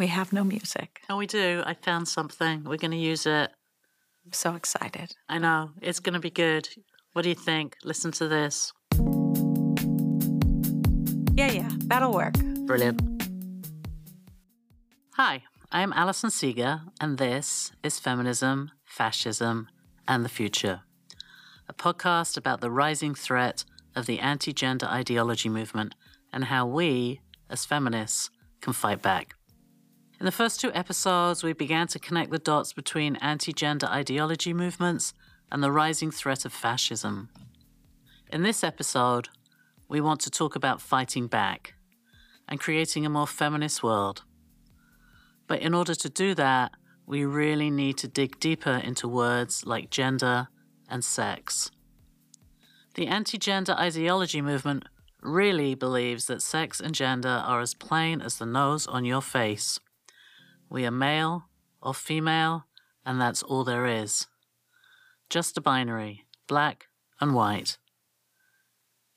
We have no music. Oh, we do. I found something. We're going to use it. I'm so excited. I know. It's going to be good. What do you think? Listen to this. Yeah, yeah, that'll work. Brilliant. Hi, I am Alison Seeger, and this is Feminism, Fascism, and the Future, a podcast about the rising threat of the anti gender ideology movement and how we, as feminists, can fight back. In the first two episodes, we began to connect the dots between anti gender ideology movements and the rising threat of fascism. In this episode, we want to talk about fighting back and creating a more feminist world. But in order to do that, we really need to dig deeper into words like gender and sex. The anti gender ideology movement really believes that sex and gender are as plain as the nose on your face. We are male or female, and that's all there is. Just a binary, black and white.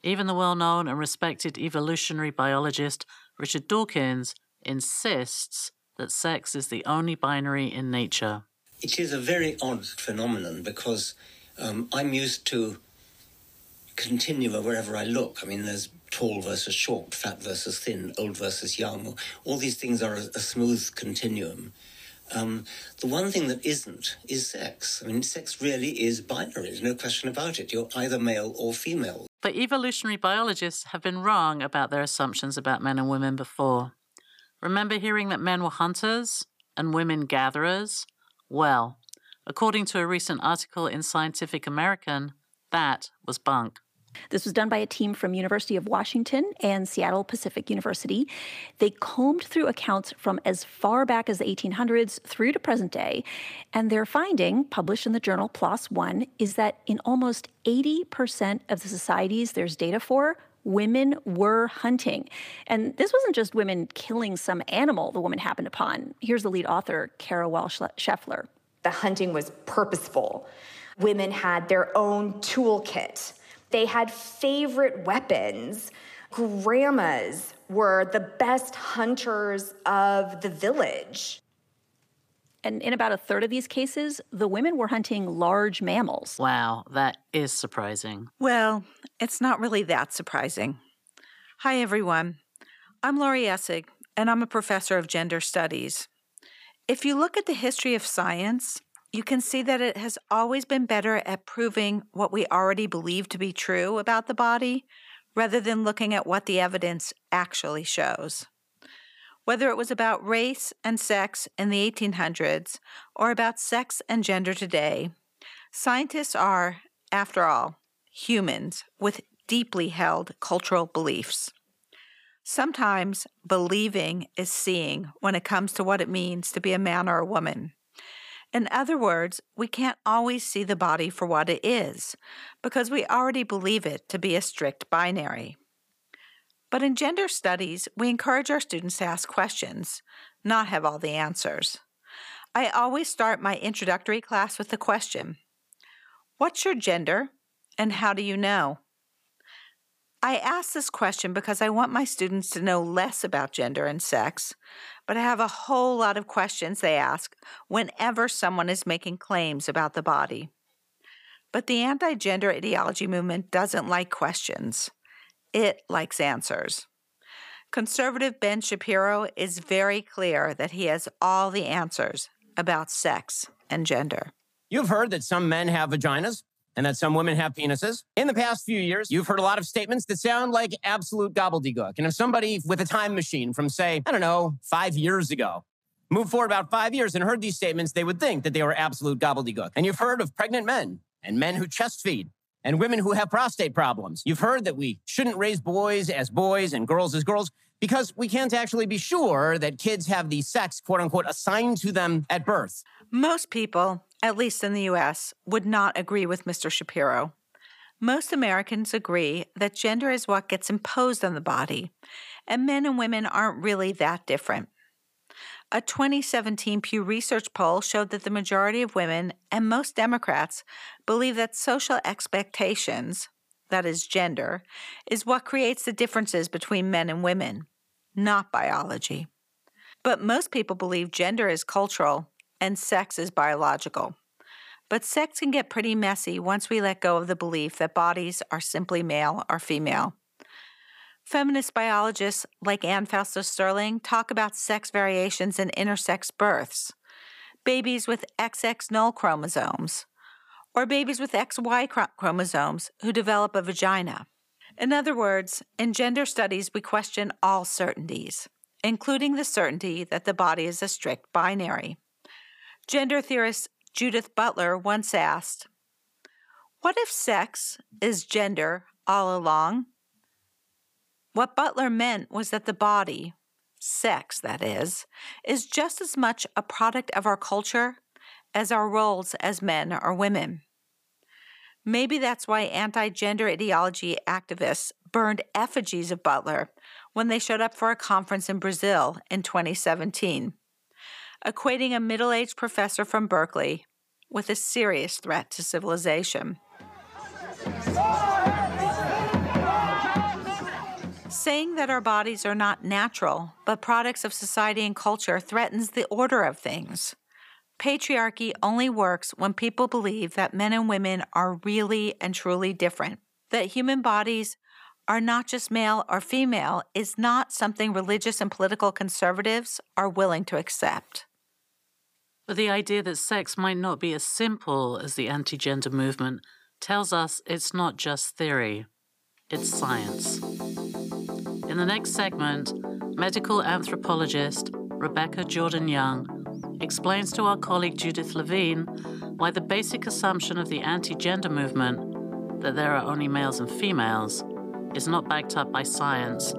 Even the well known and respected evolutionary biologist Richard Dawkins insists that sex is the only binary in nature. It is a very odd phenomenon because um, I'm used to continua wherever I look. I mean, there's tall versus short, fat versus thin, old versus young. All these things are a, a smooth continuum. Um, the one thing that isn't is sex. I mean, sex really is binary. There's no question about it. You're either male or female. But evolutionary biologists have been wrong about their assumptions about men and women before. Remember hearing that men were hunters and women gatherers? Well, according to a recent article in Scientific American, that was bunk. This was done by a team from University of Washington and Seattle Pacific University. They combed through accounts from as far back as the 1800s through to present day, and their finding, published in the journal PLOS One, is that in almost 80% of the societies there's data for, women were hunting. And this wasn't just women killing some animal the woman happened upon. Here's the lead author, Kara Welsh Scheffler. The hunting was purposeful. Women had their own toolkit they had favorite weapons. Grandmas were the best hunters of the village. And in about a third of these cases, the women were hunting large mammals. Wow, that is surprising. Well, it's not really that surprising. Hi, everyone. I'm Laurie Essig, and I'm a professor of gender studies. If you look at the history of science, you can see that it has always been better at proving what we already believe to be true about the body rather than looking at what the evidence actually shows. Whether it was about race and sex in the 1800s or about sex and gender today, scientists are, after all, humans with deeply held cultural beliefs. Sometimes believing is seeing when it comes to what it means to be a man or a woman. In other words, we can't always see the body for what it is because we already believe it to be a strict binary. But in gender studies, we encourage our students to ask questions, not have all the answers. I always start my introductory class with the question What's your gender and how do you know? I ask this question because I want my students to know less about gender and sex, but I have a whole lot of questions they ask whenever someone is making claims about the body. But the anti gender ideology movement doesn't like questions, it likes answers. Conservative Ben Shapiro is very clear that he has all the answers about sex and gender. You've heard that some men have vaginas and that some women have penises. In the past few years, you've heard a lot of statements that sound like absolute gobbledygook. And if somebody with a time machine from, say, I don't know, five years ago, moved forward about five years and heard these statements, they would think that they were absolute gobbledygook. And you've heard of pregnant men and men who chest feed and women who have prostate problems. You've heard that we shouldn't raise boys as boys and girls as girls because we can't actually be sure that kids have the sex, quote unquote, assigned to them at birth. Most people at least in the US, would not agree with Mr. Shapiro. Most Americans agree that gender is what gets imposed on the body, and men and women aren't really that different. A 2017 Pew Research poll showed that the majority of women and most Democrats believe that social expectations, that is, gender, is what creates the differences between men and women, not biology. But most people believe gender is cultural and sex is biological. But sex can get pretty messy once we let go of the belief that bodies are simply male or female. Feminist biologists like Anne Fausto Sterling talk about sex variations in intersex births, babies with XX null chromosomes, or babies with XY chromosomes who develop a vagina. In other words, in gender studies, we question all certainties, including the certainty that the body is a strict binary. Gender theorist Judith Butler once asked, What if sex is gender all along? What Butler meant was that the body, sex that is, is just as much a product of our culture as our roles as men or women. Maybe that's why anti gender ideology activists burned effigies of Butler when they showed up for a conference in Brazil in 2017, equating a middle aged professor from Berkeley with a serious threat to civilization. Saying that our bodies are not natural, but products of society and culture threatens the order of things. Patriarchy only works when people believe that men and women are really and truly different, that human bodies are not just male or female is not something religious and political conservatives are willing to accept. But the idea that sex might not be as simple as the anti gender movement tells us it's not just theory, it's science. In the next segment, medical anthropologist Rebecca Jordan Young explains to our colleague Judith Levine why the basic assumption of the anti gender movement, that there are only males and females, is not backed up by science,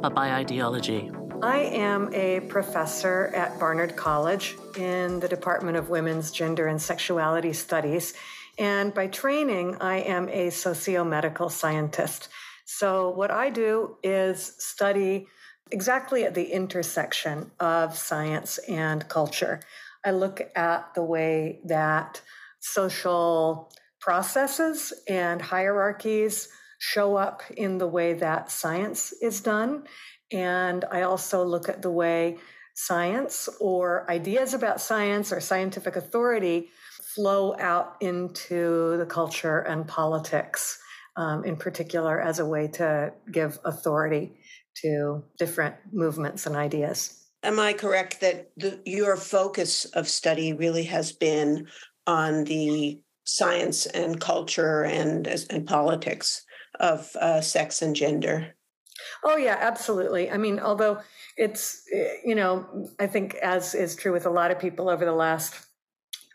but by ideology. I am a professor at Barnard College in the Department of Women's Gender and Sexuality Studies. And by training, I am a socio-medical scientist. So, what I do is study exactly at the intersection of science and culture. I look at the way that social processes and hierarchies show up in the way that science is done. And I also look at the way science or ideas about science or scientific authority flow out into the culture and politics um, in particular as a way to give authority to different movements and ideas. Am I correct that the, your focus of study really has been on the science and culture and, and politics of uh, sex and gender? Oh, yeah, absolutely. I mean, although it's, you know, I think as is true with a lot of people over the last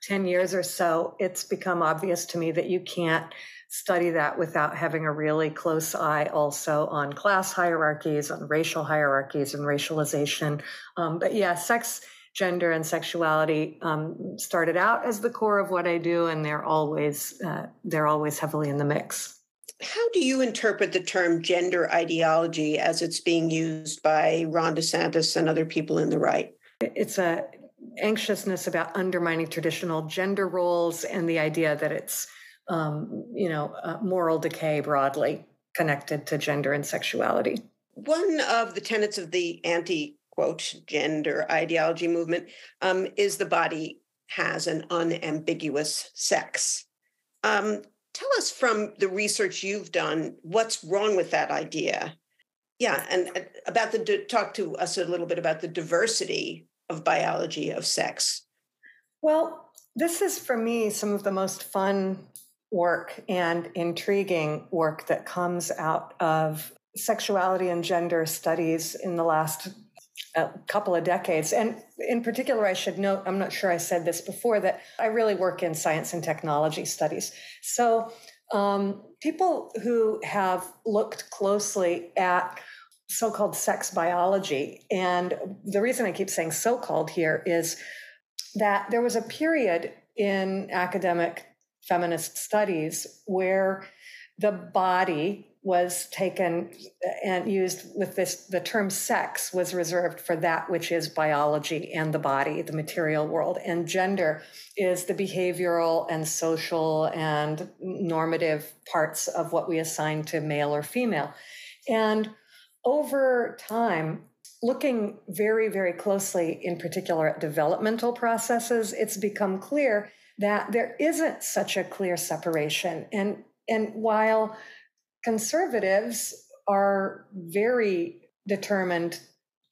10 years or so, it's become obvious to me that you can't study that without having a really close eye also on class hierarchies, on racial hierarchies, and racialization. Um, but yeah, sex, gender, and sexuality um, started out as the core of what I do, and they're always uh, they're always heavily in the mix. How do you interpret the term gender ideology as it's being used by Ron DeSantis and other people in the right? It's a anxiousness about undermining traditional gender roles and the idea that it's um, you know, uh, moral decay broadly connected to gender and sexuality. One of the tenets of the anti quote gender ideology movement um, is the body has an unambiguous sex. Um, tell us from the research you've done what's wrong with that idea. Yeah, and uh, about the talk to us a little bit about the diversity of biology of sex. Well, this is for me some of the most fun work and intriguing work that comes out of sexuality and gender studies in the last uh, couple of decades. And in particular, I should note, I'm not sure I said this before, that I really work in science and technology studies. So um, people who have looked closely at so called sex biology, and the reason I keep saying so called here is that there was a period in academic feminist studies where the body was taken and used with this the term sex was reserved for that which is biology and the body the material world and gender is the behavioral and social and normative parts of what we assign to male or female and over time looking very, very closely, in particular at developmental processes, it's become clear that there isn't such a clear separation. And, and while conservatives are very determined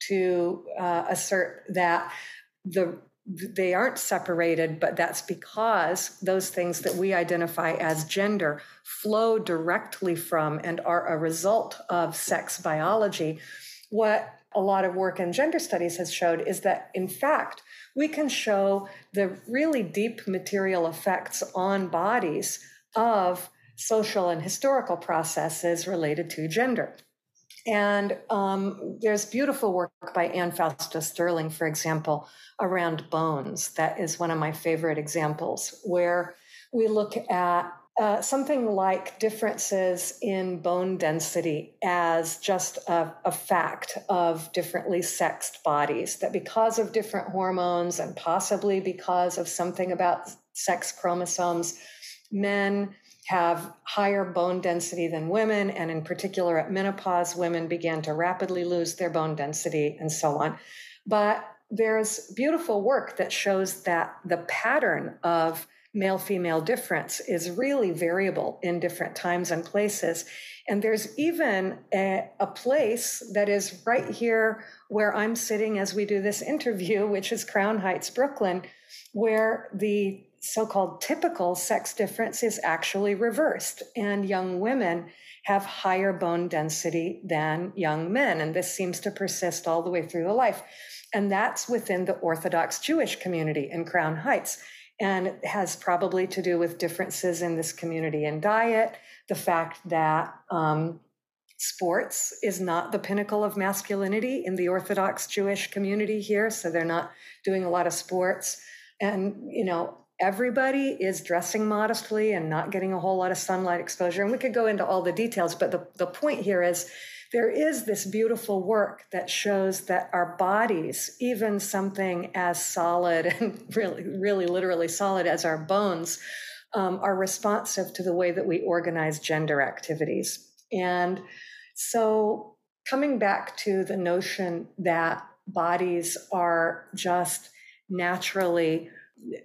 to uh, assert that the they aren't separated, but that's because those things that we identify as gender flow directly from and are a result of sex biology. What a lot of work in gender studies has showed is that, in fact, we can show the really deep material effects on bodies of social and historical processes related to gender. And um, there's beautiful work by Anne Fausto Sterling, for example, around bones. That is one of my favorite examples, where we look at uh, something like differences in bone density as just a, a, fact of differently sexed bodies, that because of different hormones and possibly because of something about sex chromosomes, men have higher bone density than women. And in particular, at menopause, women began to rapidly lose their bone density and so on. But there's beautiful work that shows that the pattern of male female difference is really variable in different times and places. And there's even a, a, place that is right here where I'm sitting as we do this interview, which is Crown Heights, Brooklyn, where the so called typical sex difference is actually reversed. And young women have higher bone density than young men. And this seems to persist all the way through the life. And that's within the Orthodox Jewish community in Crown Heights and has probably to do with differences in this community in diet, the fact that um, sports is not the pinnacle of masculinity in the Orthodox Jewish community here, so they're not doing a lot of sports. And, you know, everybody is dressing modestly and not getting a whole lot of sunlight exposure. And we could go into all the details, but the, the point here is there is this beautiful work that shows that our bodies, even something as solid and really, really literally solid as our bones, um, are responsive to the way that we organize gender activities. And so, coming back to the notion that bodies are just naturally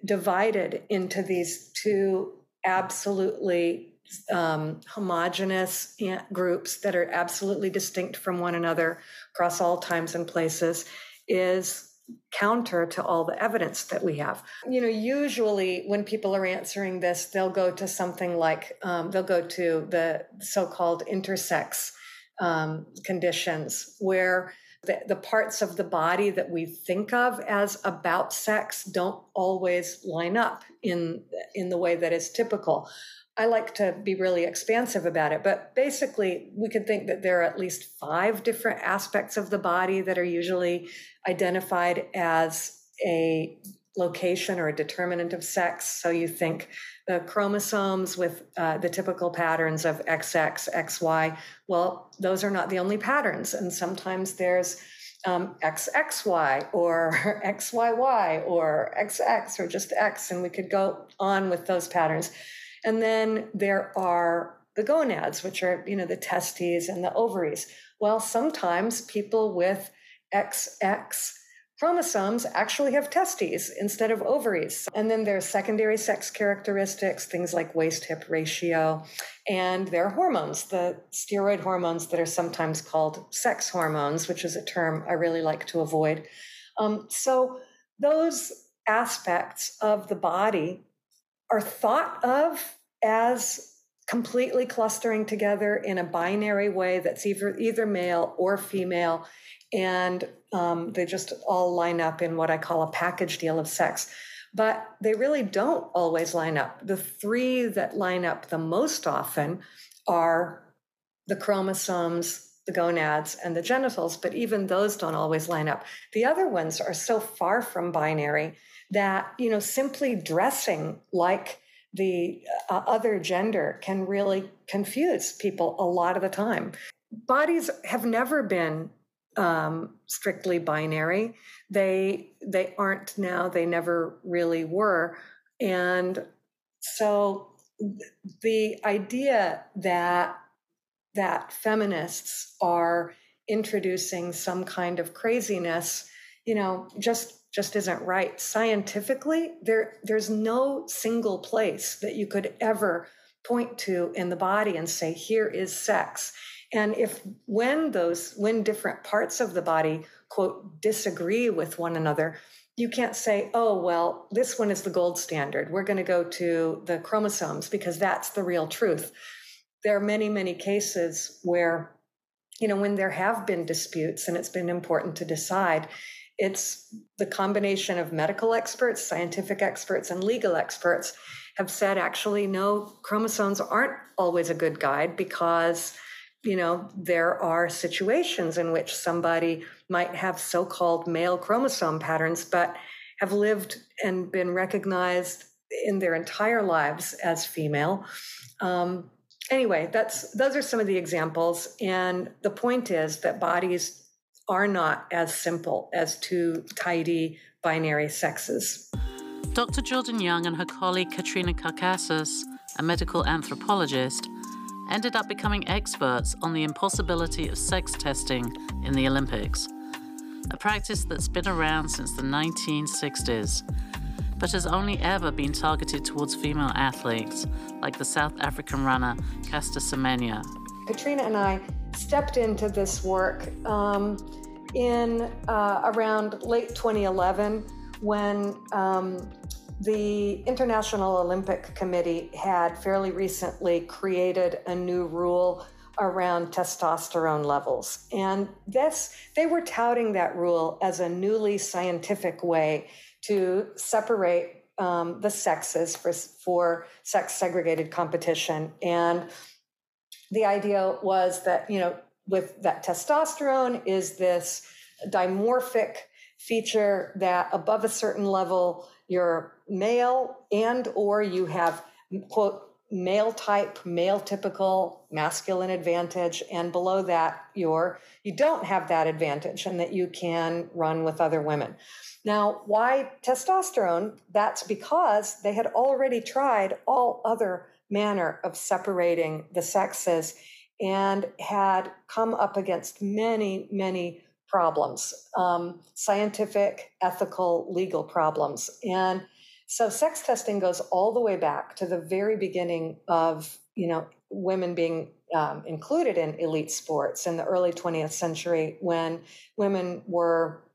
divided into these two absolutely um, homogenous groups that are absolutely distinct from one another across all times and places is counter to all the evidence that we have. You know, usually when people are answering this, they'll go to something like um, they'll go to the so called intersex um, conditions where the, the parts of the body that we think of as about sex don't always line up in in the way that is typical. I like to be really expansive about it, but basically, we can think that there are at least five different aspects of the body that are usually identified as a location or a determinant of sex. So you think the chromosomes with uh, the typical patterns of XX, XY. Well, those are not the only patterns. And sometimes there's um, XXY or XYY or XX or just X. And we could go on with those patterns. And then there are the gonads, which are, you know, the testes and the ovaries. Well, sometimes people with XX chromosomes actually have testes instead of ovaries. And then there's secondary sex characteristics, things like waist hip ratio, and there are hormones, the steroid hormones that are sometimes called sex hormones, which is a term I really like to avoid. Um, so those aspects of the body are thought of as completely clustering together in a binary way that's either either male or female and um, they just all line up in what i call a package deal of sex but they really don't always line up the three that line up the most often are the chromosomes the gonads and the genitals but even those don't always line up the other ones are so far from binary that you know simply dressing like the uh, other gender can really confuse people a lot of the time. Bodies have never been um, strictly binary. They they aren't now. They never really were, and so the idea that that feminists are introducing some kind of craziness, you know, just just isn't right. Scientifically, there there's no single place that you could ever point to in the body and say here is sex. And if when those when different parts of the body quote disagree with one another, you can't say, oh, well, this one is the gold standard. We're going to go to the chromosomes because that's the real truth. There are many, many cases where, you know, when there have been disputes and it's been important to decide, it's the combination of medical experts, scientific experts, and legal experts have said actually, no, chromosomes aren't always a good guide because you know, there are situations in which somebody might have so called male chromosome patterns, but have lived and been recognized in their entire lives as female. Um, anyway, that's those are some of the examples, and the point is that bodies are not as simple as two tidy binary sexes. Dr. Jordan Young and her colleague Katrina Karkazis, a medical anthropologist, ended up becoming experts on the impossibility of sex testing in the Olympics, a practice that's been around since the 1960s, but has only ever been targeted towards female athletes, like the South African runner Caster Semenya. Katrina and I stepped into this work um, in uh, around late 2011 when um, the International Olympic Committee had fairly recently created a new rule around testosterone levels. And this, they were touting that rule as a newly scientific way to separate um, the sexes for, for sex segregated competition. And the idea was that, you know, with that testosterone is this dimorphic feature that above a certain level you're male and or you have quote male type male typical masculine advantage and below that you're you don't have that advantage and that you can run with other women. Now why testosterone? That's because they had already tried all other manner of separating the sexes and had come up against many many problems um, scientific, ethical, legal problems. And so sex testing goes all the way back to the very beginning of, you know, women being um, included in elite sports in the early 20th century when women were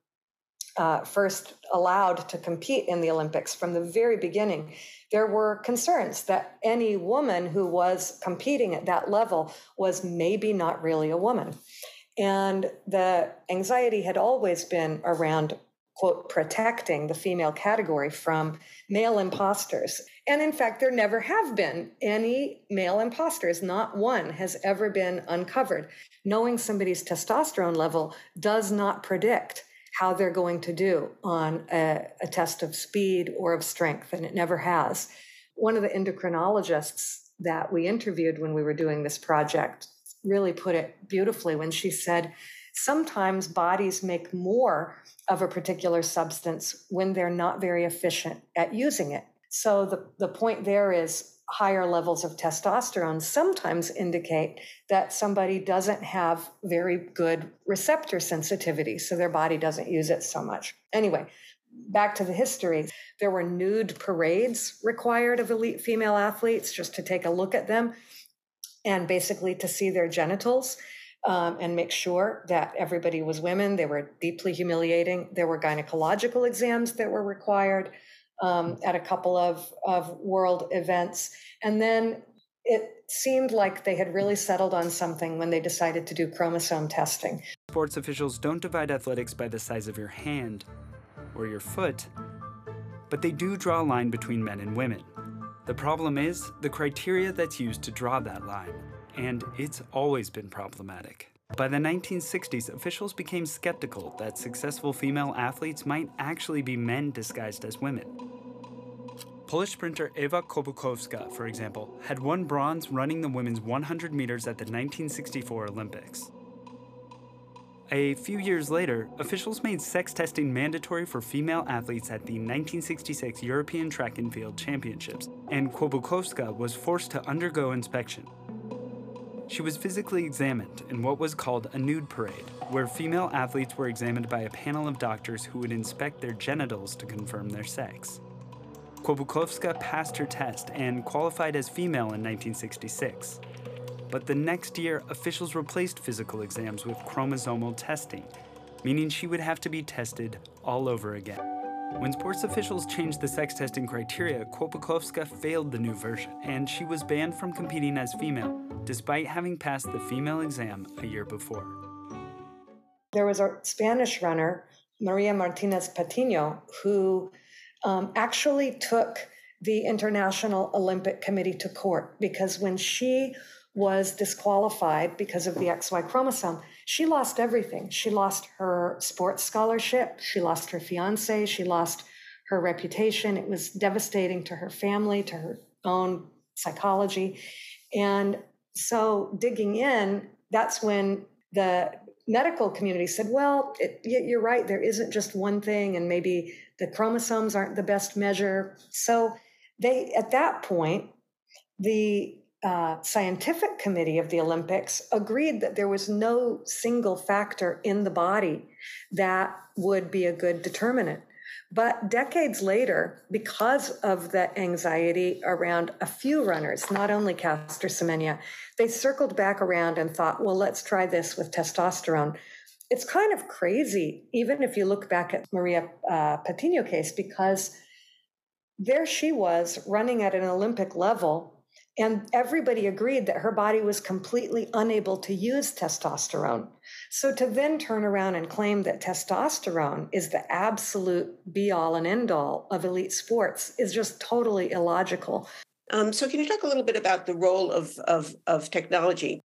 uh, first allowed to compete in the Olympics from the very beginning, there were concerns that any woman who was competing at that level was maybe not really a woman. And the anxiety had always been around, quote, protecting the female category from male imposters. And in fact, there never have been any male imposters. Not one has ever been uncovered. Knowing somebody's testosterone level does not predict how they're going to do on a, a test of speed or of strength, and it never has. One of the endocrinologists that we interviewed when we were doing this project really put it beautifully when she said, sometimes bodies make more of a particular substance when they're not very efficient at using it. So the, the point there is higher levels of testosterone sometimes indicate that somebody doesn't have very good receptor sensitivity, so their body doesn't use it so much. Anyway, back to the history. There were nude parades required of elite female athletes just to take a look at them and basically to see their genitals um, and make sure that everybody was women. They were deeply humiliating. There were gynecological exams that were required um, at a couple of, of world events. And then it seemed like they had really settled on something when they decided to do chromosome testing. Sports officials don't divide athletics by the size of your hand or your foot, but they do draw a line between men and women. The problem is the criteria that's used to draw that line, and it's always been problematic. By the 1960s, officials became skeptical that successful female athletes might actually be men disguised as women. Polish sprinter Ewa Kłobukowska, for example, had won bronze running the women's 100 meters at the 1964 Olympics. A few years later, officials made sex testing mandatory for female athletes at the 1966 European Track and Field Championships, and Kłobukowska was forced to undergo inspection. She was physically examined in what was called a nude parade, where female athletes were examined by a panel of doctors who would inspect their genitals to confirm their sex. Kłobukowska passed her test and qualified as female in 1966. But the next year, officials replaced physical exams with chromosomal testing, meaning she would have to be tested all over again. When sports officials changed the sex testing criteria, Kłobukowska failed the new version, and she was banned from competing as female, despite having passed the female exam a year before. There was a Spanish runner, Maria Martinez Patino, who um, actually took the International Olympic Committee to court because when she was disqualified because of the XY chromosome, she lost everything. She lost her sports scholarship, she lost her fiance, she lost her reputation. It was devastating to her family, to her own psychology. And so, digging in, that's when the medical community said, well, it, you're right, there isn't just one thing, and maybe the chromosomes aren't the best measure. So, they, at that point, the uh, scientific committee of the Olympics agreed that there was no single factor in the body that would be a good determinant. But decades later, because of the anxiety around a few runners, not only Caster Semenya, they circled back around and thought, well, let's try this with testosterone. It's kind of crazy, even if you look back at Maria uh, Patino case, because there she was running at an Olympic level and everybody agreed that her body was completely unable to use testosterone. So to then turn around and claim that testosterone is the absolute be all and end all of elite sports is just totally illogical. Um, so, can you talk a little bit about the role of, of, of technology?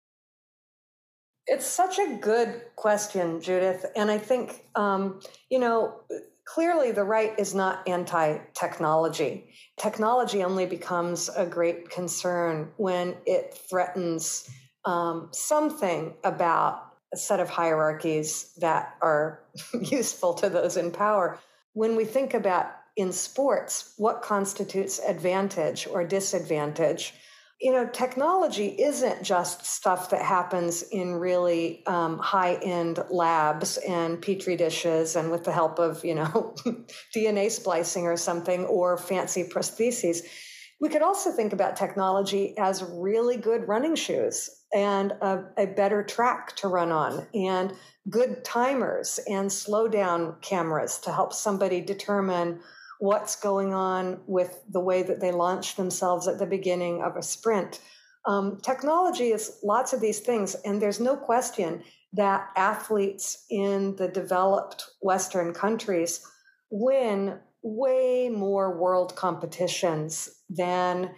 It's such a good question, Judith. And I think, um, you know, clearly the right is not anti technology. Technology only becomes a great concern when it threatens um, something about a set of hierarchies that are useful to those in power. When we think about in sports what constitutes advantage or disadvantage, you know, technology isn't just stuff that happens in really um, high end labs and petri dishes and with the help of, you know, DNA splicing or something or fancy prostheses. We could also think about technology as really good running shoes and a, a better track to run on and good timers and slow down cameras to help somebody determine what's going on with the way that they launch themselves at the beginning of a sprint. Um, technology is lots of these things, and there's no question that athletes in the developed Western countries win way more world competitions than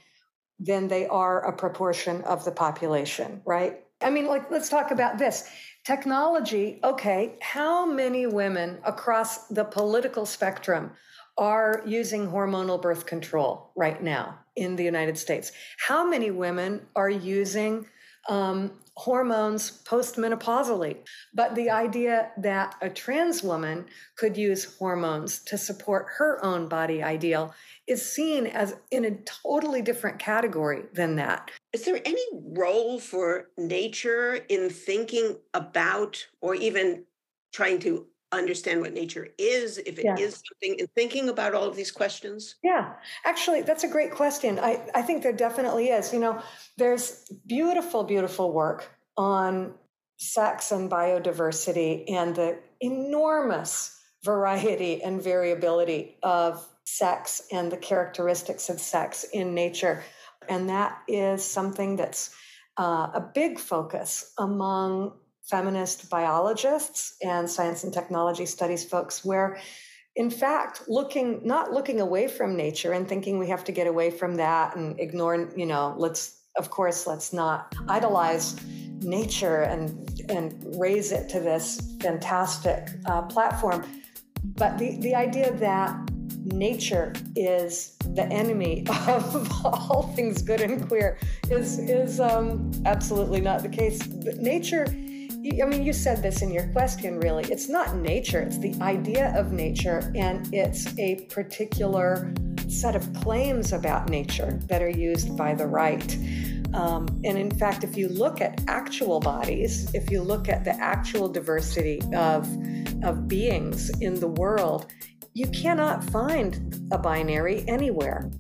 than they are a proportion of the population, right? I mean, like, let's talk about this. Technology, okay, how many women across the political spectrum are using hormonal birth control right now in the United States? How many women are using um, hormones postmenopausally? But the idea that a trans woman could use hormones to support her own body ideal is seen as in a totally different category than that. Is there any role for nature in thinking about or even trying to understand what nature is, if it yeah. is something, in thinking about all of these questions? Yeah, actually, that's a great question. I, I think there definitely is. You know, there's beautiful, beautiful work on sex and biodiversity and the enormous variety and variability of sex and the characteristics of sex in nature. And that is something that's uh, a big focus among feminist biologists and science and technology studies folks where in fact looking not looking away from nature and thinking we have to get away from that and ignore you know let's of course let's not idolize nature and and raise it to this fantastic uh, platform. But the the idea that nature is the enemy of all things good and queer is is um, absolutely not the case. But nature I mean, you said this in your question, really. It's not nature, it's the idea of nature, and it's a particular set of claims about nature that are used by the right. Um, and in fact, if you look at actual bodies, if you look at the actual diversity of, of beings in the world, you cannot find a binary anywhere.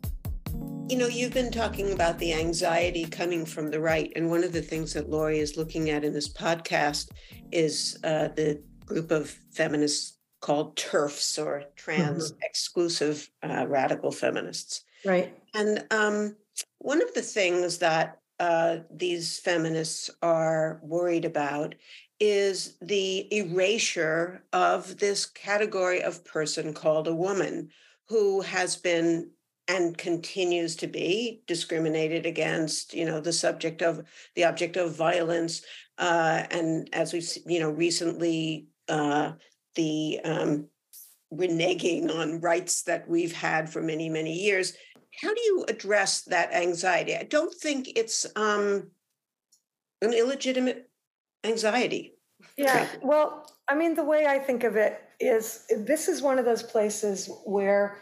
You know, you've been talking about the anxiety coming from the right. And one of the things that Laurie is looking at in this podcast is uh, the group of feminists called TERFs or trans mm-hmm. exclusive uh, radical feminists. Right. And um, one of the things that uh, these feminists are worried about is the erasure of this category of person called a woman who has been and continues to be discriminated against you know the subject of the object of violence uh, and as we've you know recently uh, the um, reneging on rights that we've had for many many years. How do you address that anxiety? I don't think it's um, an illegitimate anxiety yeah well i mean the way i think of it is this is one of those places where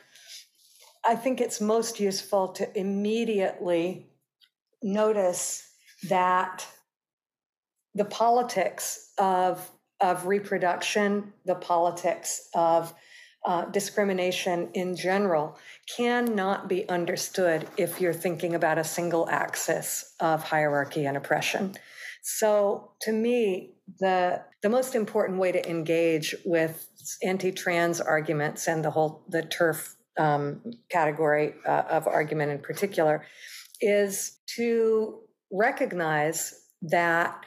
i think it's most useful to immediately notice that the politics of of reproduction, the politics of uh, discrimination in general cannot be understood if you're thinking about a single axis of hierarchy and oppression. So, to me, the the most important way to engage with anti-trans arguments and the whole the TERF um, category uh, of argument in particular is to recognize that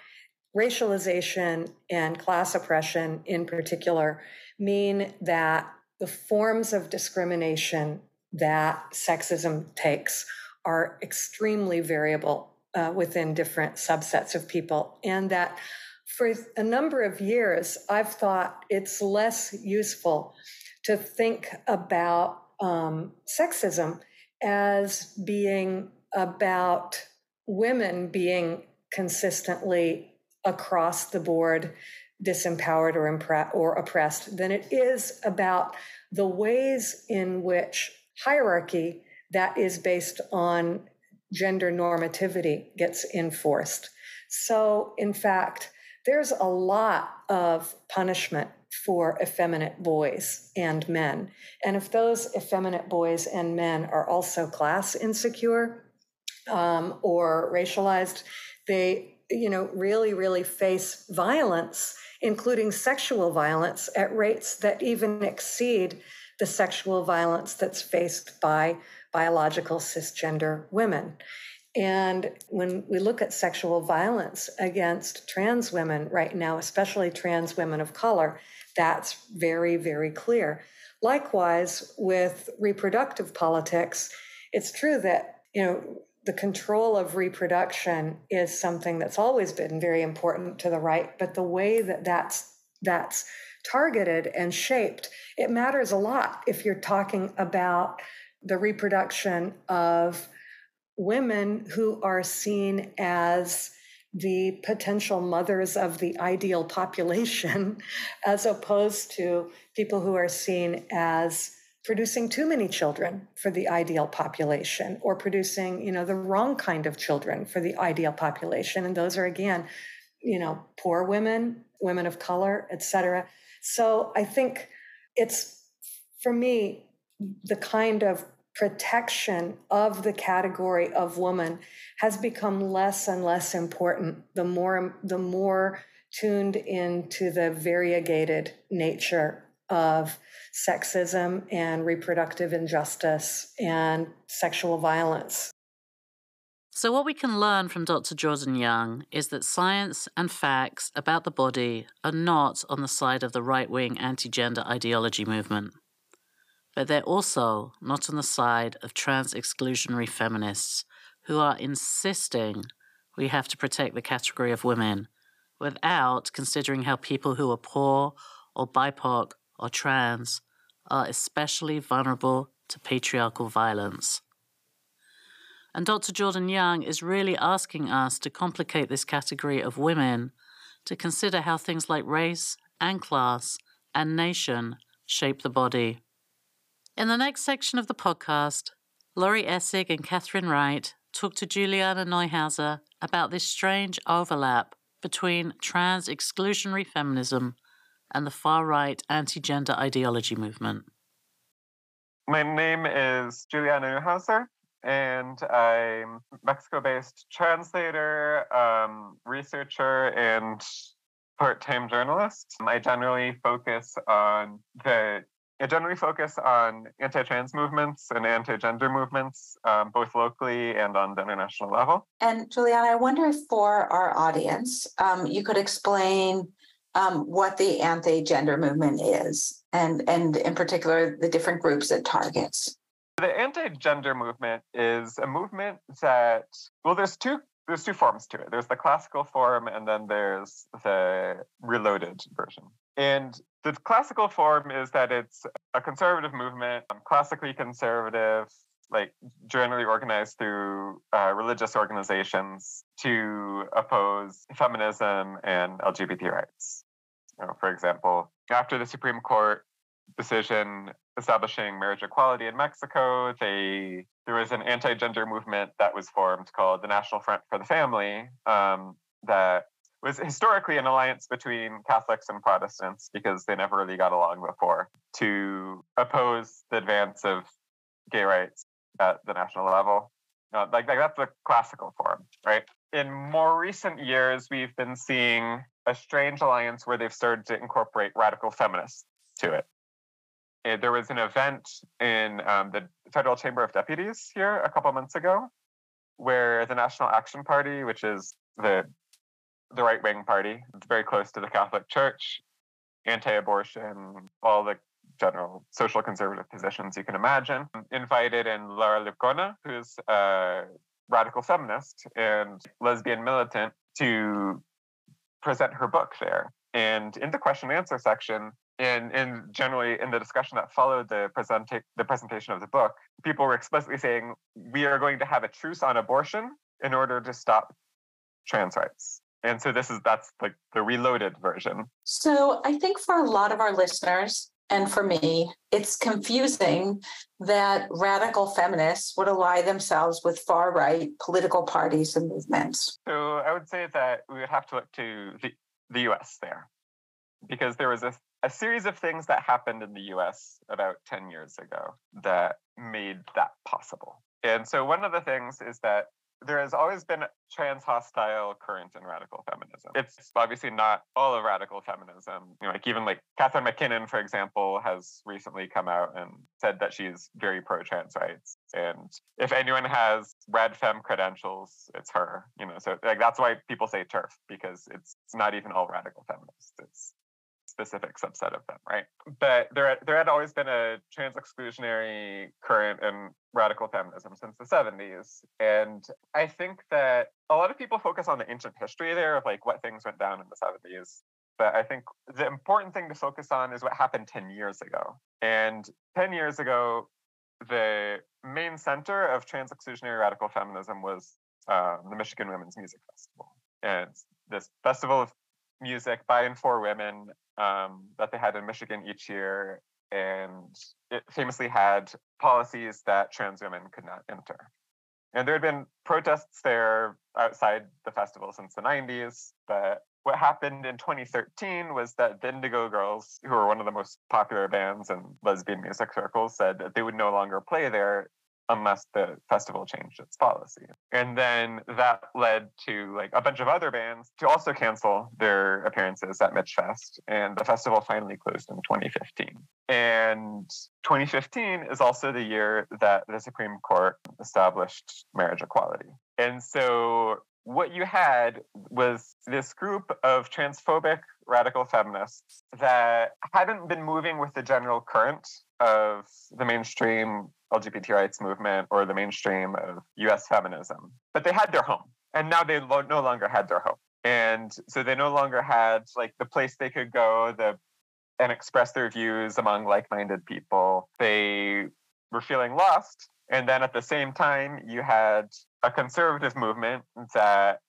racialization and class oppression in particular mean that the forms of discrimination that sexism takes are extremely variable uh, within different subsets of people, and that for a number of years, I've thought it's less useful to think about um, sexism as being about women being consistently across the board disempowered or, impre- or oppressed than it is about the ways in which hierarchy that is based on gender normativity gets enforced. So, in fact, there's a lot of punishment for effeminate boys and men. And if those effeminate boys and men are also class insecure um, or racialized, they you know, really, really face violence, including sexual violence, at rates that even exceed the sexual violence that's faced by biological cisgender women. And when we look at sexual violence against trans women right now, especially trans women of color, that's very, very clear. Likewise, with reproductive politics, it's true that, you know, the control of reproduction is something that's always been very important to the right, but the way that that's that's targeted and shaped, it matters a lot if you're talking about the reproduction of women who are seen as the potential mothers of the ideal population, as opposed to people who are seen as producing too many children for the ideal population or producing you know the wrong kind of children for the ideal population. And those are again you know poor women women of color etc so i think it's for me the kind of protection of the category of woman has become less and less important the more the more tuned into the variegated nature of sexism and reproductive injustice and sexual violence. So, what we can learn from Dr. Jordan Young is that science and facts about the body are not on the side of the right wing anti gender ideology movement, but they're also not on the side of trans exclusionary feminists who are insisting we have to protect the category of women without considering how people who are poor or BIPOC or trans are especially vulnerable to patriarchal violence. And Dr. Jordan Young is really asking us to complicate this category of women to consider how things like race and class and nation shape the body. In the next section of the podcast, Laurie Essig and Catherine Wright talk to Julianna Neuhauser about this strange overlap between trans exclusionary feminism and the far right anti gender ideology movement. My name is Julianna Neuhauser, and I'm Mexico based translator, um, researcher, and part time journalist. I generally focus on the Generally focus on anti-trans movements and anti-gender movements, um, both locally and on the international level. And Julianna, I wonder if for our audience, um, you could explain um, what the anti-gender movement is, and and in particular the different groups it targets. The anti-gender movement is a movement that well, there's two there's two forms to it. There's the classical form, and then there's the reloaded version. And the classical form is that it's a conservative movement, um, classically conservative, like generally organized through uh, religious organizations to oppose feminism and LGBT rights. You know, for example, after the Supreme Court decision establishing marriage equality in Mexico, they there was an anti-gender movement that was formed called the National Front for the Family um, that was historically an alliance between Catholics and Protestants because they never really got along before to oppose the advance of gay rights at the national level. Uh, like, like that's the classical form, right? In more recent years, we've been seeing a strange alliance where they've started to incorporate radical feminists to it. Eh, there was an event in um, the Federal Chamber of Deputies here a couple months ago where the National Action Party, which is the the right wing party, it's very close to the Catholic Church, anti abortion, all the general social conservative positions you can imagine, invited in Laura Lecuona, who's a radical feminist and lesbian militant, to present her book there. And in the question and answer section, and, and generally in the discussion that followed the, presenta- the presentation of the book, people were explicitly saying, we are going to have a truce on abortion in order to stop trans rights. And so this is that's like the reloaded version. So I think for a lot of our listeners, and for me, it's confusing that radical feminists would ally themselves with far right political parties and movements. So I would say that we would have to look to the, the US there because there was a, a series of things that happened in the US about 10 years ago that made that possible. And so one of the things is that there has always been trans hostile current in radical feminism. It's obviously not all of radical feminism. You know, like even like Catharine MacKinnon, for example, has recently come out and said that she's very pro trans rights. And if anyone has red fem credentials, it's her. You know, so like that's why people say turf because it's, it's not even all radical feminists. It's specific subset of them, right? But there, there had always been a trans exclusionary current in radical feminism since the 70s. And I think that a lot of people focus on the ancient history there of like what things went down in the 70s. But I think the important thing to focus on is what happened 10 years ago. And 10 years ago, the main center of trans exclusionary radical feminism was um, the Michigan Women's Music Festival. And this festival of music by and for women um, that they had in Michigan each year, and it famously had policies that trans women could not enter. And there had been protests there outside the festival since the 90s, but what happened in 2013 was that the Indigo Girls, who were one of the most popular bands in lesbian music circles, said that they would no longer play there unless the festival changed its policy. And then that led to like a bunch of other bands to also cancel their appearances at Michfest. And the festival finally closed in 2015. And 2015 is also the year that the Supreme Court established marriage equality. And so what you had was this group of transphobic radical feminists that hadn't been moving with the general current of the mainstream LGBT rights movement or the mainstream of US feminism, but they had their home. And now they lo- no longer had their home. And so they no longer had like the place they could go, the and express their views among like-minded people. They were feeling lost. And then at the same time, you had a conservative movement that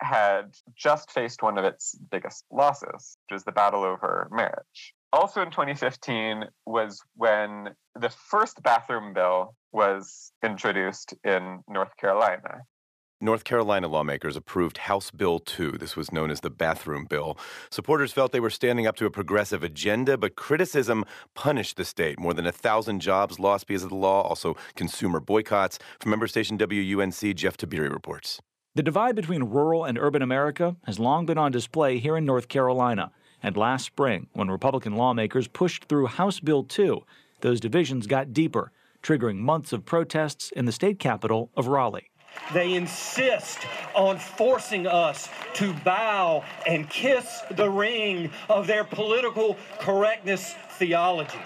had just faced one of its biggest losses, which is the battle over marriage also in 2015 was when the first bathroom bill was introduced in North Carolina. North Carolina lawmakers approved House Bill 2. This was known as the bathroom bill. Supporters felt they were standing up to a progressive agenda, but criticism punished the state. More than a thousand jobs lost because of the law, also consumer boycotts. From member station WUNC, Jeff Tiberii reports. The divide between rural and urban America has long been on display here in North Carolina. And last spring, when Republican lawmakers pushed through House Bill 2, those divisions got deeper, triggering months of protests in the state capital of Raleigh. They insist on forcing us to bow and kiss the ring of their political correctness theology.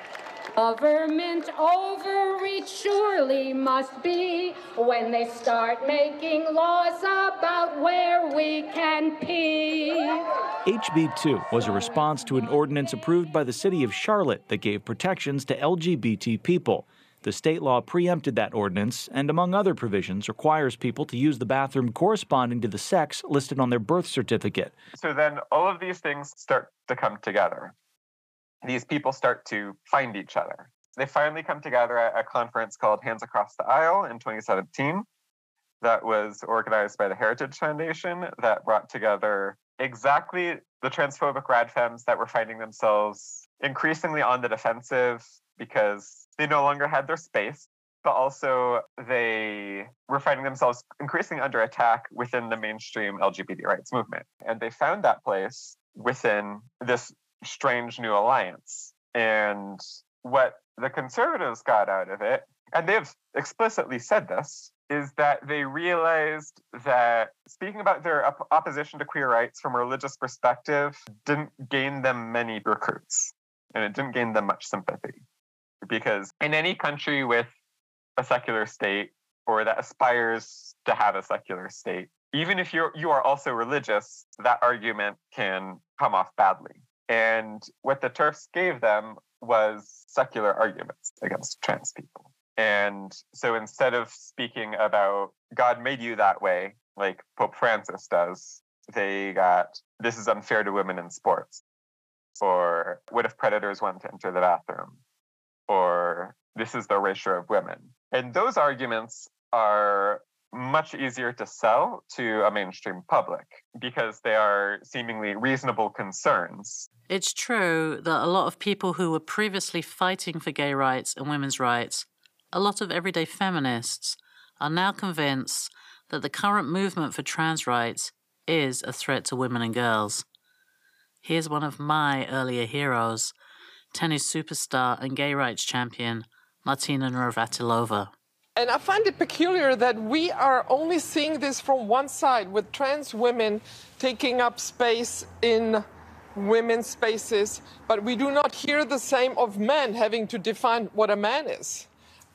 Government overreach surely must be when they start making laws about where we can pee. HB 2 was a response to an ordinance approved by the city of Charlotte that gave protections to LGBT people. The state law preempted that ordinance and, among other provisions, requires people to use the bathroom corresponding to the sex listed on their birth certificate. So then all of these things start to come together. These people start to find each other. They finally come together at a conference called Hands Across the Aisle in 2017 that was organized by the Heritage Foundation that brought together exactly the transphobic radfems that were finding themselves increasingly on the defensive because they no longer had their space, but also they were finding themselves increasingly under attack within the mainstream LGBT rights movement. And they found that place within this strange new alliance. And what the conservatives got out of it, and they've explicitly said this, is that they realized that speaking about their op- opposition to queer rights from a religious perspective didn't gain them many recruits and it didn't gain them much sympathy because in any country with a secular state or that aspires to have a secular state, even if you're you are also religious, that argument can come off badly. And what the TERFs gave them was secular arguments against trans people. And so instead of speaking about God made you that way, like Pope Francis does, they got this is unfair to women in sports. Or what if predators want to enter the bathroom? or this is the erasure of women. And those arguments are much easier to sell to a mainstream public because they are seemingly reasonable concerns. It's true that a lot of people who were previously fighting for gay rights and women's rights, a lot of everyday feminists, are now convinced that the current movement for trans rights is a threat to women and girls. Here's one of my earlier heroes, tennis superstar and gay rights champion Martina Navratilova. And I find it peculiar that we are only seeing this from one side, with trans women taking up space in women's spaces, but we do not hear the same of men having to define what a man is.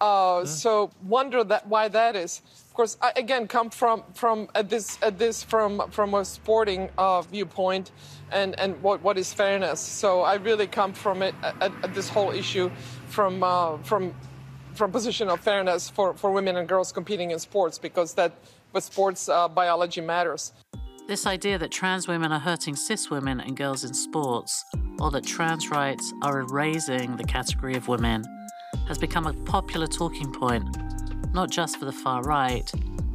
Uh, So wonder that why that is. Of course, I again come from from at this at this from from a sporting uh, viewpoint, and and what what is fairness. So I really come from it at, at this whole issue from uh, from from position of fairness for for women and girls competing in sports because that with sports uh, biology matters. This idea that trans women are hurting cis women and girls in sports, or that trans rights are erasing the category of women, has become a popular talking point, not just for the far right,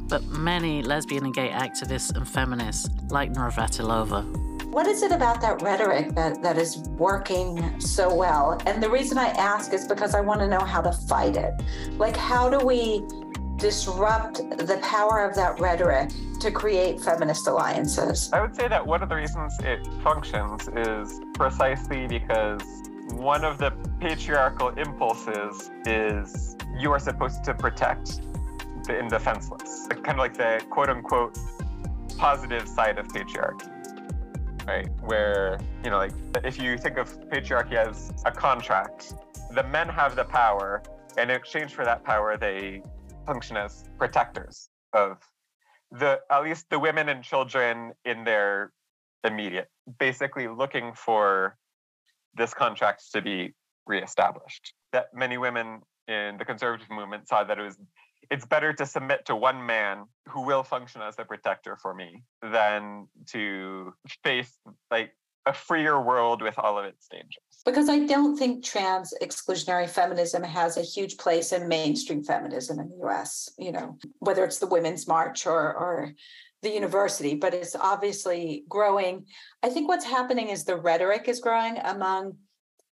but many lesbian and gay activists and feminists like Navratilova. What is it about that rhetoric that, that is working so well? And the reason I ask is because I want to know how to fight it. Like, how do we disrupt the power of that rhetoric to create feminist alliances? I would say that one of the reasons it functions is precisely because one of the patriarchal impulses is you are supposed to protect the indefenseless, kind of like the quote unquote positive side of patriarchy right? Where, you know, like if you think of patriarchy as a contract, the men have the power, and in exchange for that power, they function as protectors of the at least the women and children in their immediate, basically looking for this contract to be reestablished. That many women in the conservative movement saw that it was it's better to submit to one man who will function as the protector for me than to face like a freer world with all of its dangers. Because I don't think trans exclusionary feminism has a huge place in mainstream feminism in the US, you know, whether it's the Women's March or, or the university, but it's obviously growing. I think what's happening is the rhetoric is growing among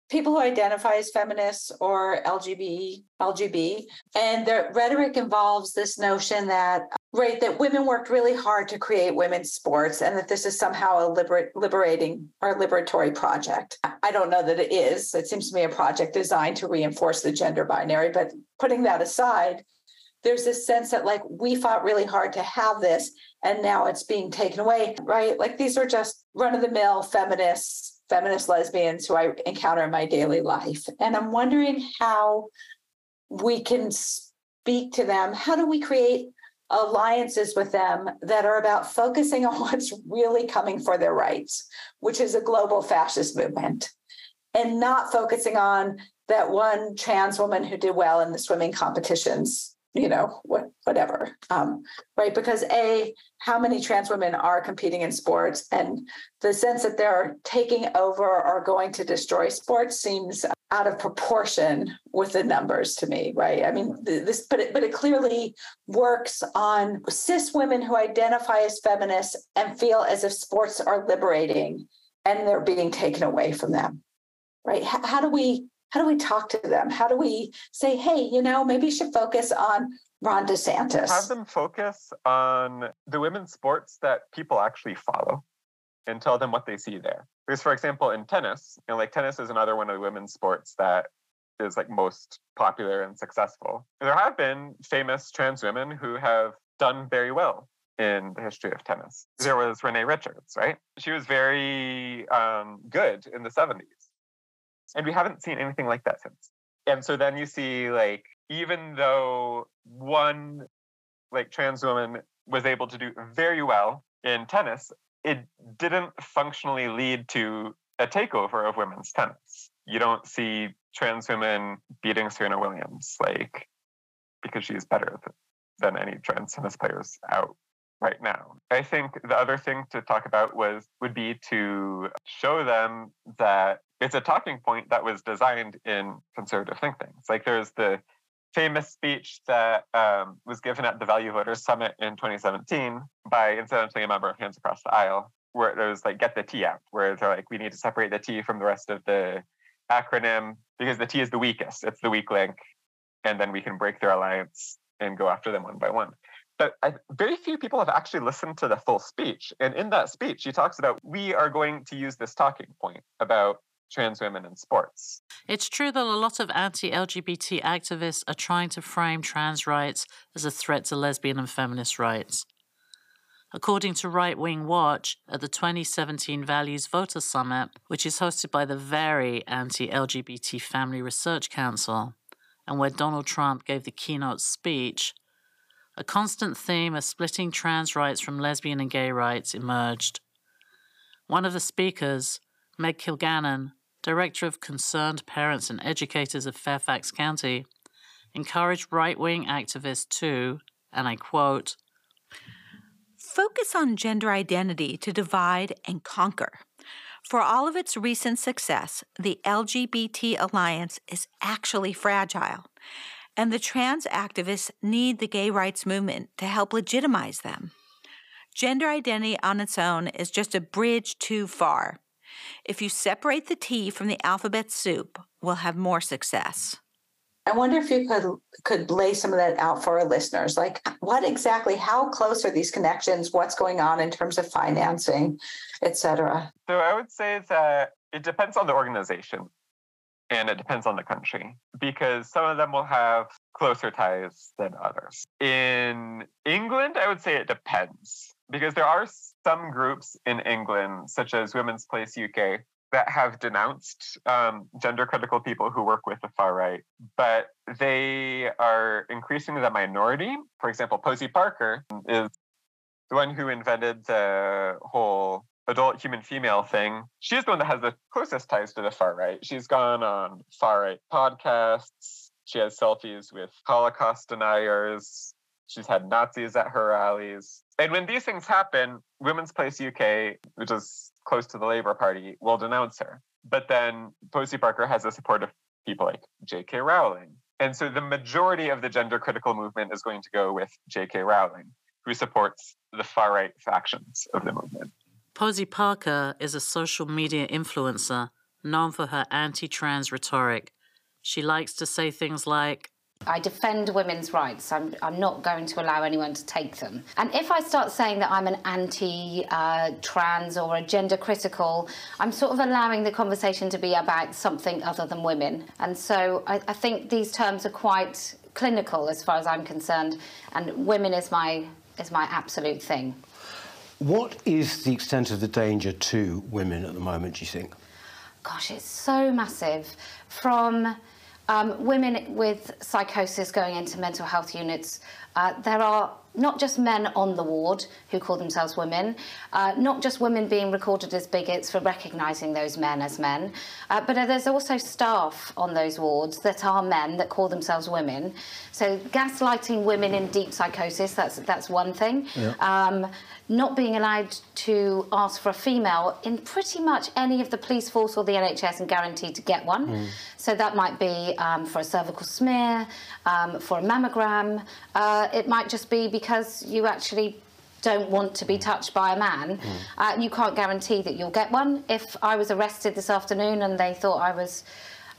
people who identify as feminists or LGB, LGB, and the rhetoric involves this notion that right that women worked really hard to create women's sports and that this is somehow a liber- liberating or liberatory project. I don't know that it is. It seems to me a project designed to reinforce the gender binary, but putting that aside, there's this sense that like we fought really hard to have this and now it's being taken away, right? Like these are just run of the mill feminists feminist lesbians who I encounter in my daily life. And I'm wondering how we can speak to them. How do we create alliances with them that are about focusing on what's really coming for their rights, which is a global fascist movement, and not focusing on that one trans woman who did well in the swimming competitions you know what whatever um, right? Because a how many trans women are competing in sports? And the sense that they're taking over or going to destroy sports seems out of proportion with the numbers to me right? I mean this but it, but it clearly works on cis women who identify as feminists and feel as if sports are liberating and they're being taken away from them right? How, how do we how do we talk to them? How do we say, hey, you know, maybe you should focus on Ron DeSantis? Have them focus on the women's sports that people actually follow and tell them what they see there. Because, for example, in tennis, you know, like tennis is another one of the women's sports that is like most popular and successful. There have been famous trans women who have done very well in the history of tennis. There was Renee Richards, right? She was very um, good in the 70s. And we haven't seen anything like that since. And so then you see like even though one like trans woman was able to do very well in tennis, it didn't functionally lead to a takeover of women's tennis. You don't see trans women beating Serena Williams like because she's better than any trans tennis players out right now. I think the other thing to talk about was would be to show them that it's a talking point that was designed in conservative think tanks. Like there's the famous speech that um, was given at the Value Voters Summit in 2017 by, incidentally, a member of Hands Across the Aisle, where it was like, get the T out, where they're like, we need to separate the T from the rest of the acronym because the T is the weakest, it's the weak link, and then we can break their alliance and go after them one by one. But I, very few people have actually listened to the full speech. And in that speech, he talks about we are going to use this talking point about trans women in sports. It's true that a lot of anti LGBT activists are trying to frame trans rights as a threat to lesbian and feminist rights. According to Right Wing Watch, at the 2017 Values Voter Summit, which is hosted by the very anti LGBT Family Research Council, and where Donald Trump gave the keynote speech, a constant theme of splitting trans rights from lesbian and gay rights emerged. One of the speakers, Meg Kilgannon, Director of Concerned Parents and Educators of Fairfax County, encouraged right wing activists to, and I quote, focus on gender identity to divide and conquer. For all of its recent success, the LGBT alliance is actually fragile, and the trans activists need the gay rights movement to help legitimize them. Gender identity on its own is just a bridge too far. If you separate the tea from the alphabet soup, we'll have more success. I wonder if you could could lay some of that out for our listeners. Like what exactly, how close are these connections? What's going on in terms of financing, et cetera? So I would say that it depends on the organization and it depends on the country because some of them will have closer ties than others. In England, I would say it depends because there are some groups in England, such as Women's Place UK, that have denounced um, gender critical people who work with the far right, but they are increasingly the minority. For example, Posie Parker is the one who invented the whole adult human female thing. She's the one that has the closest ties to the far right. She's gone on far right podcasts. She has selfies with Holocaust deniers. She's had Nazis at her rallies. And when these things happen, Women's Place UK, which is close to the Labour Party will denounce her. But then Posie Parker has the support of people like J.K. Rowling. And so the majority of the gender critical movement is going to go with J.K. Rowling, who supports the far right factions of the movement. Posie Parker is a social media influencer known for her anti trans rhetoric. She likes to say things like, I defend women's rights. I'm, I'm not going to allow anyone to take them. And if I start saying that I'm an anti uh, trans or a gender critical, I'm sort of allowing the conversation to be about something other than women. And so I, I think these terms are quite clinical as far as I'm concerned. And women is my, is my absolute thing. What is the extent of the danger to women at the moment, do you think? Gosh, it's so massive. From um, women with psychosis going into mental health units, uh, there are not just men on the ward who call themselves women, uh, not just women being recorded as bigots for recognising those men as men, uh, but there's also staff on those wards that are men that call themselves women. So gaslighting women in deep psychosis, that's, that's one thing. Yeah. Um, not being allowed to ask for a female in pretty much any of the police force or the NHS and guaranteed to get one. Mm. So that might be um, for a cervical smear, um, for a mammogram. Uh, it might just be because you actually don't want to be touched by a man. Mm. Uh, you can't guarantee that you'll get one. If I was arrested this afternoon and they thought I was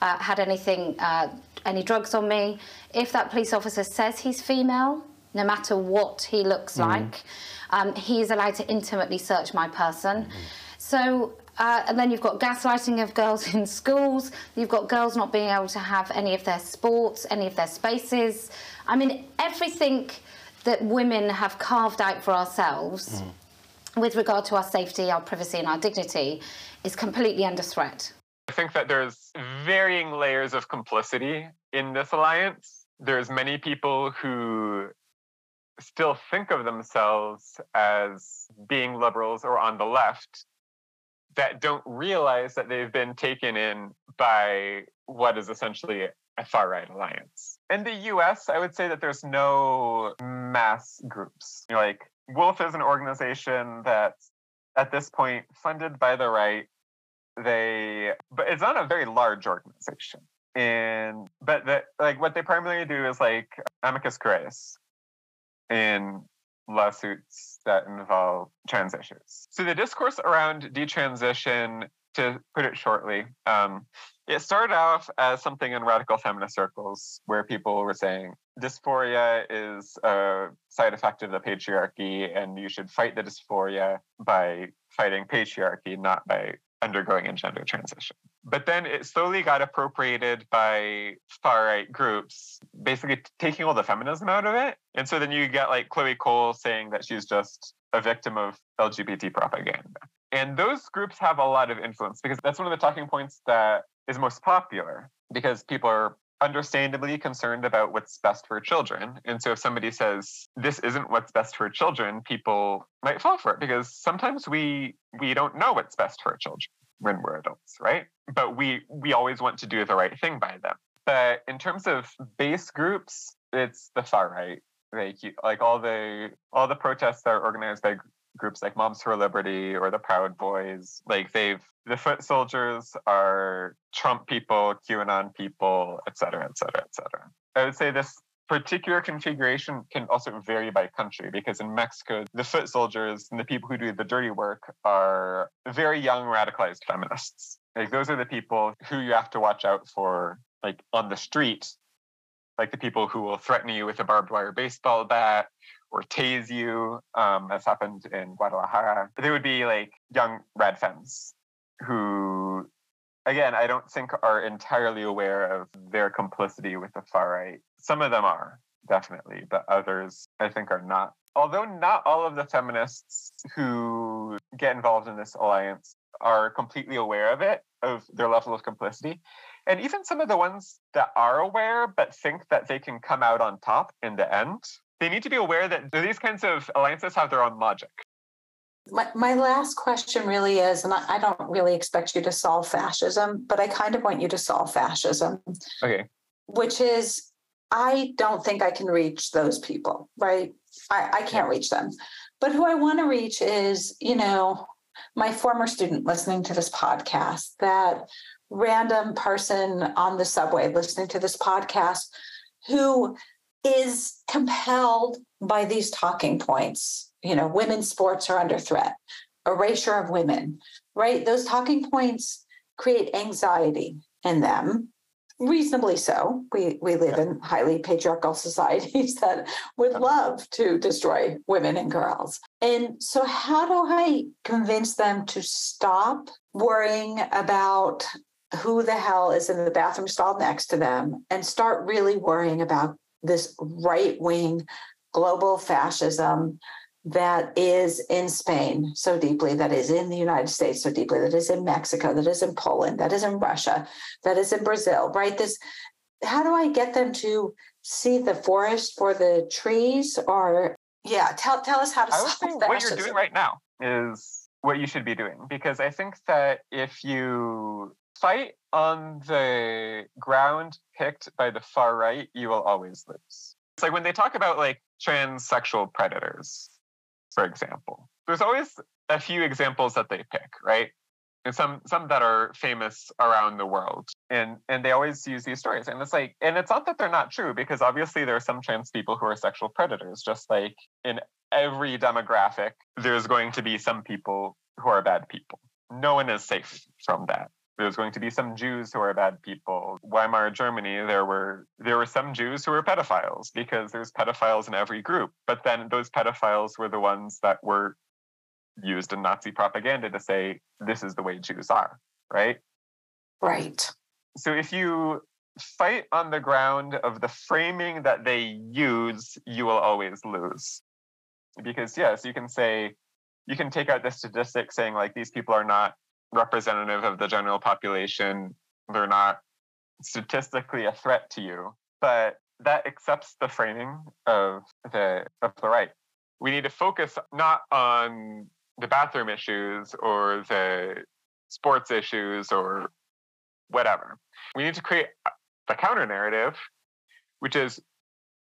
uh, had anything, uh, any drugs on me, if that police officer says he's female, no matter what he looks mm. like um, he is allowed to intimately search my person. Mm-hmm. So uh, and then you've got gaslighting of girls in schools. You've got girls not being able to have any of their sports, any of their spaces. I mean, everything that women have carved out for ourselves mm. with regard to our safety, our privacy, and our dignity is completely under threat. I think that there's varying layers of complicity in this alliance. There's many people who still think of themselves as being liberals or on the left that don't realize that they've been taken in by what is essentially a far right alliance. In the US, I would say that there's no mass groups. You know, like WoLF is an organization that's at this point funded by the right. They, but it's not a very large organization. And, but that, like, what they primarily do is like amicus curiae, in lawsuits that involve trans issues. So the discourse around detransition, to put it shortly, um, it started off as something in radical feminist circles where people were saying dysphoria is a side effect of the patriarchy and you should fight the dysphoria by fighting patriarchy, not by undergoing a gender transition. But then it slowly got appropriated by far right groups, basically taking all the feminism out of it. And so then you get like Chloe Cole saying that she's just a victim of LGBT propaganda. And those groups have a lot of influence because that's one of the talking points that is most popular because people are understandably concerned about what's best for children. And so if somebody says this isn't what's best for children, people might fall for it because sometimes we we don't know what's best for children when we're adults, right? But we we always want to do the right thing by them. But in terms of base groups, it's the far right. Like like all the all the protests that are organized by groups like Moms for Liberty or the Proud Boys. Like they've the foot soldiers are Trump people, QAnon people, et cetera, et cetera, et cetera. I would say this particular configuration can also vary by country because in Mexico, the foot soldiers and the people who do the dirty work are very young radicalized feminists. Like those are the people who you have to watch out for, like on the street, like the people who will threaten you with a barbed wire baseball bat or tase you, um, as happened in Guadalajara. They would be like young rad femmes who, again, I don't think are entirely aware of their complicity with the far right. Some of them are, definitely, but others I think are not. Although not all of the feminists who get involved in this alliance are completely aware of it, of their level of complicity. And even some of the ones that are aware but think that they can come out on top in the end, they need to be aware that these kinds of alliances have their own logic. My, my last question really is, and I, I don't really expect you to solve fascism, but I kind of want you to solve fascism. Okay. Which is, I don't think I can reach those people, right? I, I can't reach them. But who I want to reach is, you know, my former student listening to this podcast, that random person on the subway listening to this podcast who is compelled by these talking points. You know, women's sports are under threat, erasure of women, right? Those talking points create anxiety in them. Reasonably so. We we live in highly patriarchal societies that would love to destroy women and girls. And so how do I convince them to stop worrying about who the hell is in the bathroom stall next to them and start really worrying about this right wing global fascism that is in Spain so deeply, that is in the United States so deeply, that is in Mexico, that is in Poland, that is in Russia, that is in Brazil, right? This, how do I get them to see the forest for the trees? Or yeah, tell tell us how to I solve say what you're doing right now is what you should be doing because I think that if you fight on the ground picked by the far right, you will always lose. It's like when they talk about like transsexual predators, for example, there's always a few examples that they pick, right? And some some that are famous around the world. And and they always use these stories. And it's like, and it's not that they're not true, because obviously there are some trans people who are sexual predators, just like in every demographic, there's going to be some people who are bad people. No one is safe from that there's going to be some Jews who are bad people. Weimar Germany, there were there were some Jews who were pedophiles because there's pedophiles in every group. But then those pedophiles were the ones that were used in Nazi propaganda to say this is the way Jews are, right? Right. So if you fight on the ground of the framing that they use, you will always lose. Because yes, you can say you can take out the statistic saying like these people are not representative of the general population. They're not statistically a threat to you, but that accepts the framing of the of the right. We need to focus not on the bathroom issues or the sports issues or whatever. We need to create the counter narrative, which is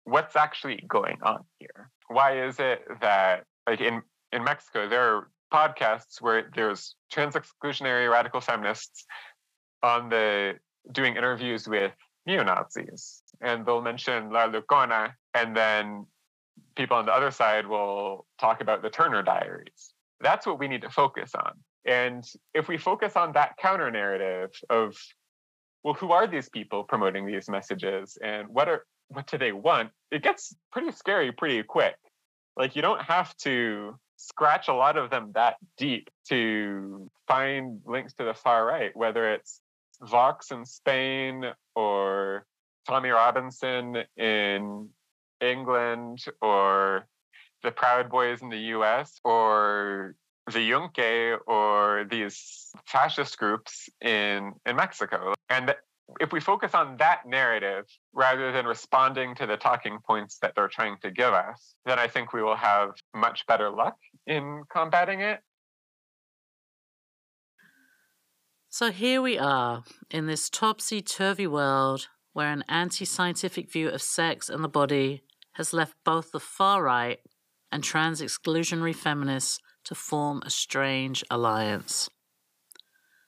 what's actually going on here. Why is it that like in in Mexico there are podcasts where there's trans exclusionary radical feminists on the doing interviews with neo Nazis, and they'll mention La Lecuona, and then people on the other side will talk about the Turner Diaries. That's what we need to focus on. And if we focus on that counter narrative of, well, who are these people promoting these messages, and what are what do they want? It gets pretty scary pretty quick. Like you don't have to scratch a lot of them that deep to find links to the far right, whether it's Vox in Spain or Tommy Robinson in England or the Proud Boys in the US or the Yunque or these fascist groups in, in Mexico. And if we focus on that narrative rather than responding to the talking points that they're trying to give us, then I think we will have much better luck in combating it. So here we are in this topsy turvy world where an anti scientific view of sex and the body has left both the far right and trans exclusionary feminists to form a strange alliance.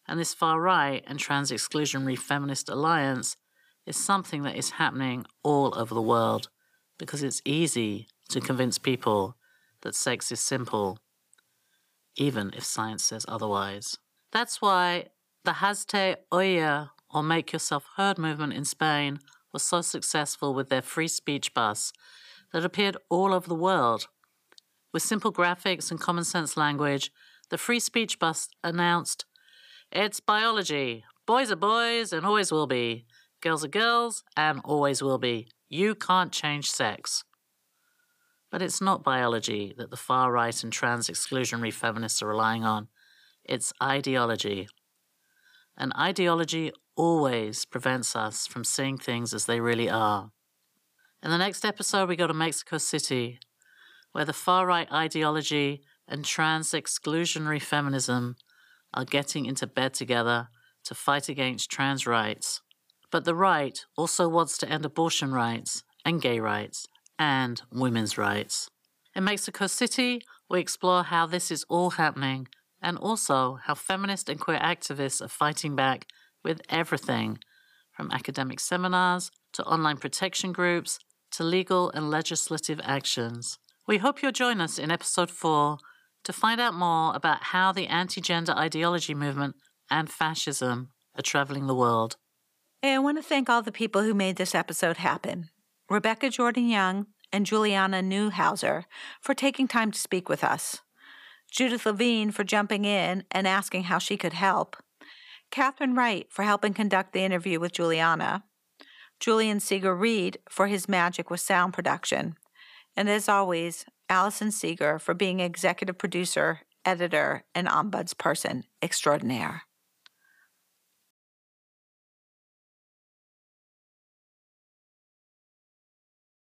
And this far right and trans exclusionary feminist alliance is something that is happening all over the world because it's easy to convince people that sex is simple, even if science says otherwise. That's why the Hazte Oír or Make Yourself Heard movement in Spain was so successful with their free speech bus that appeared all over the world. With simple graphics and common sense language, the free speech bus announced it's biology. Boys are boys and always will be. Girls are girls and always will be. You can't change sex. But it's not biology that the far right and trans exclusionary feminists are relying on. It's ideology. And ideology always prevents us from seeing things as they really are. In the next episode, we go to Mexico City, where the far right ideology and trans exclusionary feminism are getting into bed together to fight against trans rights. But the right also wants to end abortion rights and gay rights and women's rights. In Mexico City, we explore how this is all happening and also how feminist and queer activists are fighting back with everything from academic seminars to online protection groups to legal and legislative actions. We hope you'll join us in episode 4 to find out more about how the anti gender ideology movement and fascism are traveling the world. Hey, I want to thank all the people who made this episode happen. Rebecca Jordan Young and Julianna Neuhauser for taking time to speak with us, Judith Levine for jumping in and asking how she could help, Catherine Wright for helping conduct the interview with Julianna, Julian Seeger Reed for his magic with sound production, and as always, Allison Seeger for being executive producer, editor, and ombudsperson extraordinaire.